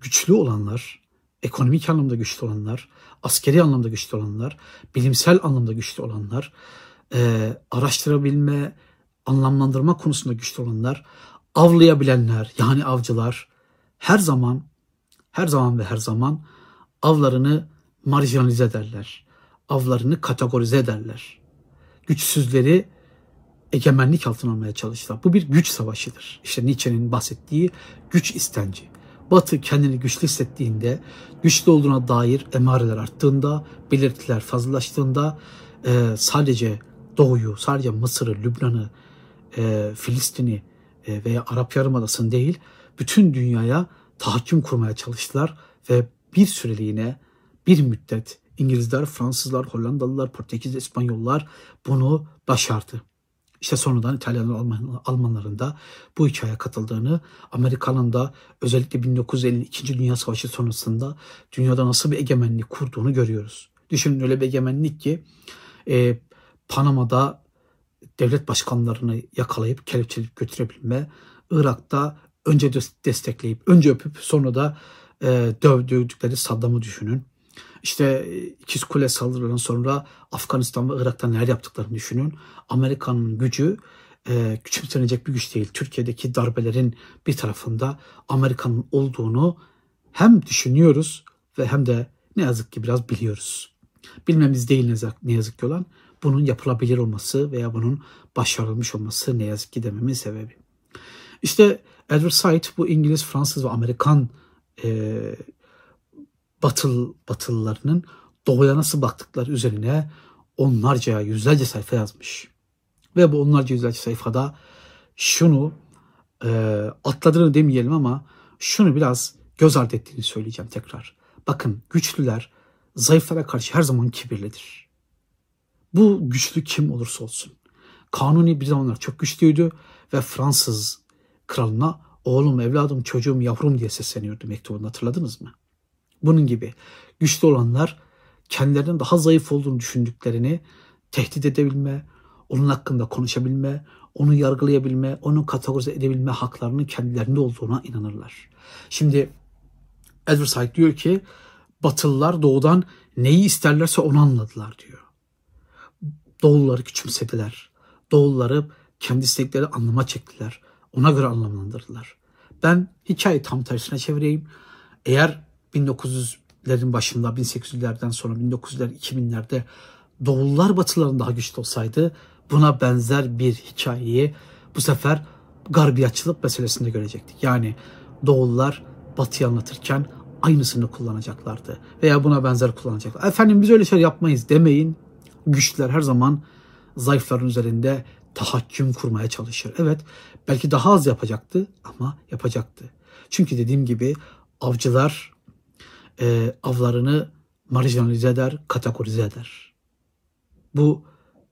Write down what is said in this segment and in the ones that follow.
güçlü olanlar, ekonomik anlamda güçlü olanlar, askeri anlamda güçlü olanlar, bilimsel anlamda güçlü olanlar, e, araştırabilme, anlamlandırma konusunda güçlü olanlar, avlayabilenler yani avcılar her zaman her zaman ve her zaman avlarını marjinalize ederler. Avlarını kategorize ederler. Güçsüzleri egemenlik altına almaya çalıştılar. Bu bir güç savaşıdır. İşte Nietzsche'nin bahsettiği güç istenci. Batı kendini güçlü hissettiğinde, güçlü olduğuna dair emareler arttığında, belirtiler fazlalaştığında e, sadece Doğu'yu, sadece Mısır'ı, Lübnan'ı, e, Filistin'i e, veya Arap Yarımadası'nı değil, bütün dünyaya tahakküm kurmaya çalıştılar ve bir süreliğine bir müddet İngilizler, Fransızlar, Hollandalılar, Portekiz, İspanyollar bunu başardı. İşte sonradan İtalyanlar, Alman, Almanların da bu hikayeye katıldığını, Amerika'nın da özellikle 1952. Dünya Savaşı sonrasında dünyada nasıl bir egemenlik kurduğunu görüyoruz. Düşünün öyle bir egemenlik ki e, Panama'da devlet başkanlarını yakalayıp kelepçeleyip götürebilme, Irak'ta önce destekleyip, önce öpüp sonra da e, dövdükleri Saddam'ı düşünün. İşte e, İkiz Kule saldırılarından sonra Afganistan ve Irak'ta neler yaptıklarını düşünün. Amerika'nın gücü e, küçümsenecek bir güç değil. Türkiye'deki darbelerin bir tarafında Amerika'nın olduğunu hem düşünüyoruz ve hem de ne yazık ki biraz biliyoruz. Bilmemiz değil ne yazık ki olan bunun yapılabilir olması veya bunun başarılmış olması ne yazık ki dememin sebebi. İşte Edward Said bu İngiliz, Fransız ve Amerikan e, batıl, batılılarının doğuya nasıl baktıkları üzerine onlarca, yüzlerce sayfa yazmış. Ve bu onlarca yüzlerce sayfada şunu e, atladığını demeyelim ama şunu biraz göz ardı ettiğini söyleyeceğim tekrar. Bakın güçlüler zayıflara karşı her zaman kibirlidir. Bu güçlü kim olursa olsun. Kanuni bir zamanlar çok güçlüydü ve Fransız kralına oğlum, evladım, çocuğum, yavrum diye sesleniyordu mektubunu hatırladınız mı? Bunun gibi güçlü olanlar kendilerinin daha zayıf olduğunu düşündüklerini tehdit edebilme, onun hakkında konuşabilme, onu yargılayabilme, onu kategorize edebilme haklarının kendilerinde olduğuna inanırlar. Şimdi Edward Said diyor ki Batılılar doğudan neyi isterlerse onu anladılar diyor. Doğulları küçümsediler. Doğulları kendi istekleri anlama çektiler. Ona göre anlamlandırdılar. Ben hikayeyi tam tersine çevireyim. Eğer 1900'lerin başında 1800'lerden sonra 1900'ler 2000'lerde Doğullar Batıların daha güçlü olsaydı buna benzer bir hikayeyi bu sefer garbiyatçılık meselesinde görecektik. Yani Doğullar Batı'yı anlatırken aynısını kullanacaklardı veya buna benzer kullanacaklar. Efendim biz öyle şeyler yapmayız demeyin. Güçlüler her zaman zayıfların üzerinde tahakküm kurmaya çalışır. Evet belki daha az yapacaktı ama yapacaktı. Çünkü dediğim gibi avcılar e, avlarını marjinalize eder, kategorize eder. Bu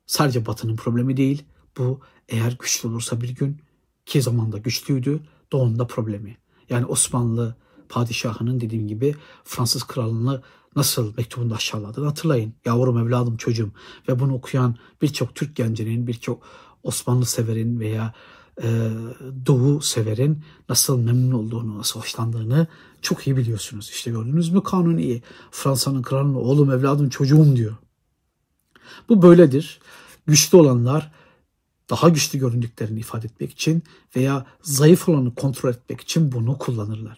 sadece Batı'nın problemi değil. Bu eğer güçlü olursa bir gün ki zamanda güçlüydü doğunda problemi. Yani Osmanlı padişahının dediğim gibi Fransız kralını nasıl mektubunda aşağıladığını hatırlayın. Yavrum, evladım, çocuğum ve bunu okuyan birçok Türk gencinin, birçok Osmanlı severin veya Doğu severin nasıl memnun olduğunu, nasıl hoşlandığını çok iyi biliyorsunuz. İşte gördünüz mü Kanuni Fransa'nın kralına oğlum, evladım, çocuğum diyor. Bu böyledir. Güçlü olanlar daha güçlü göründüklerini ifade etmek için veya zayıf olanı kontrol etmek için bunu kullanırlar.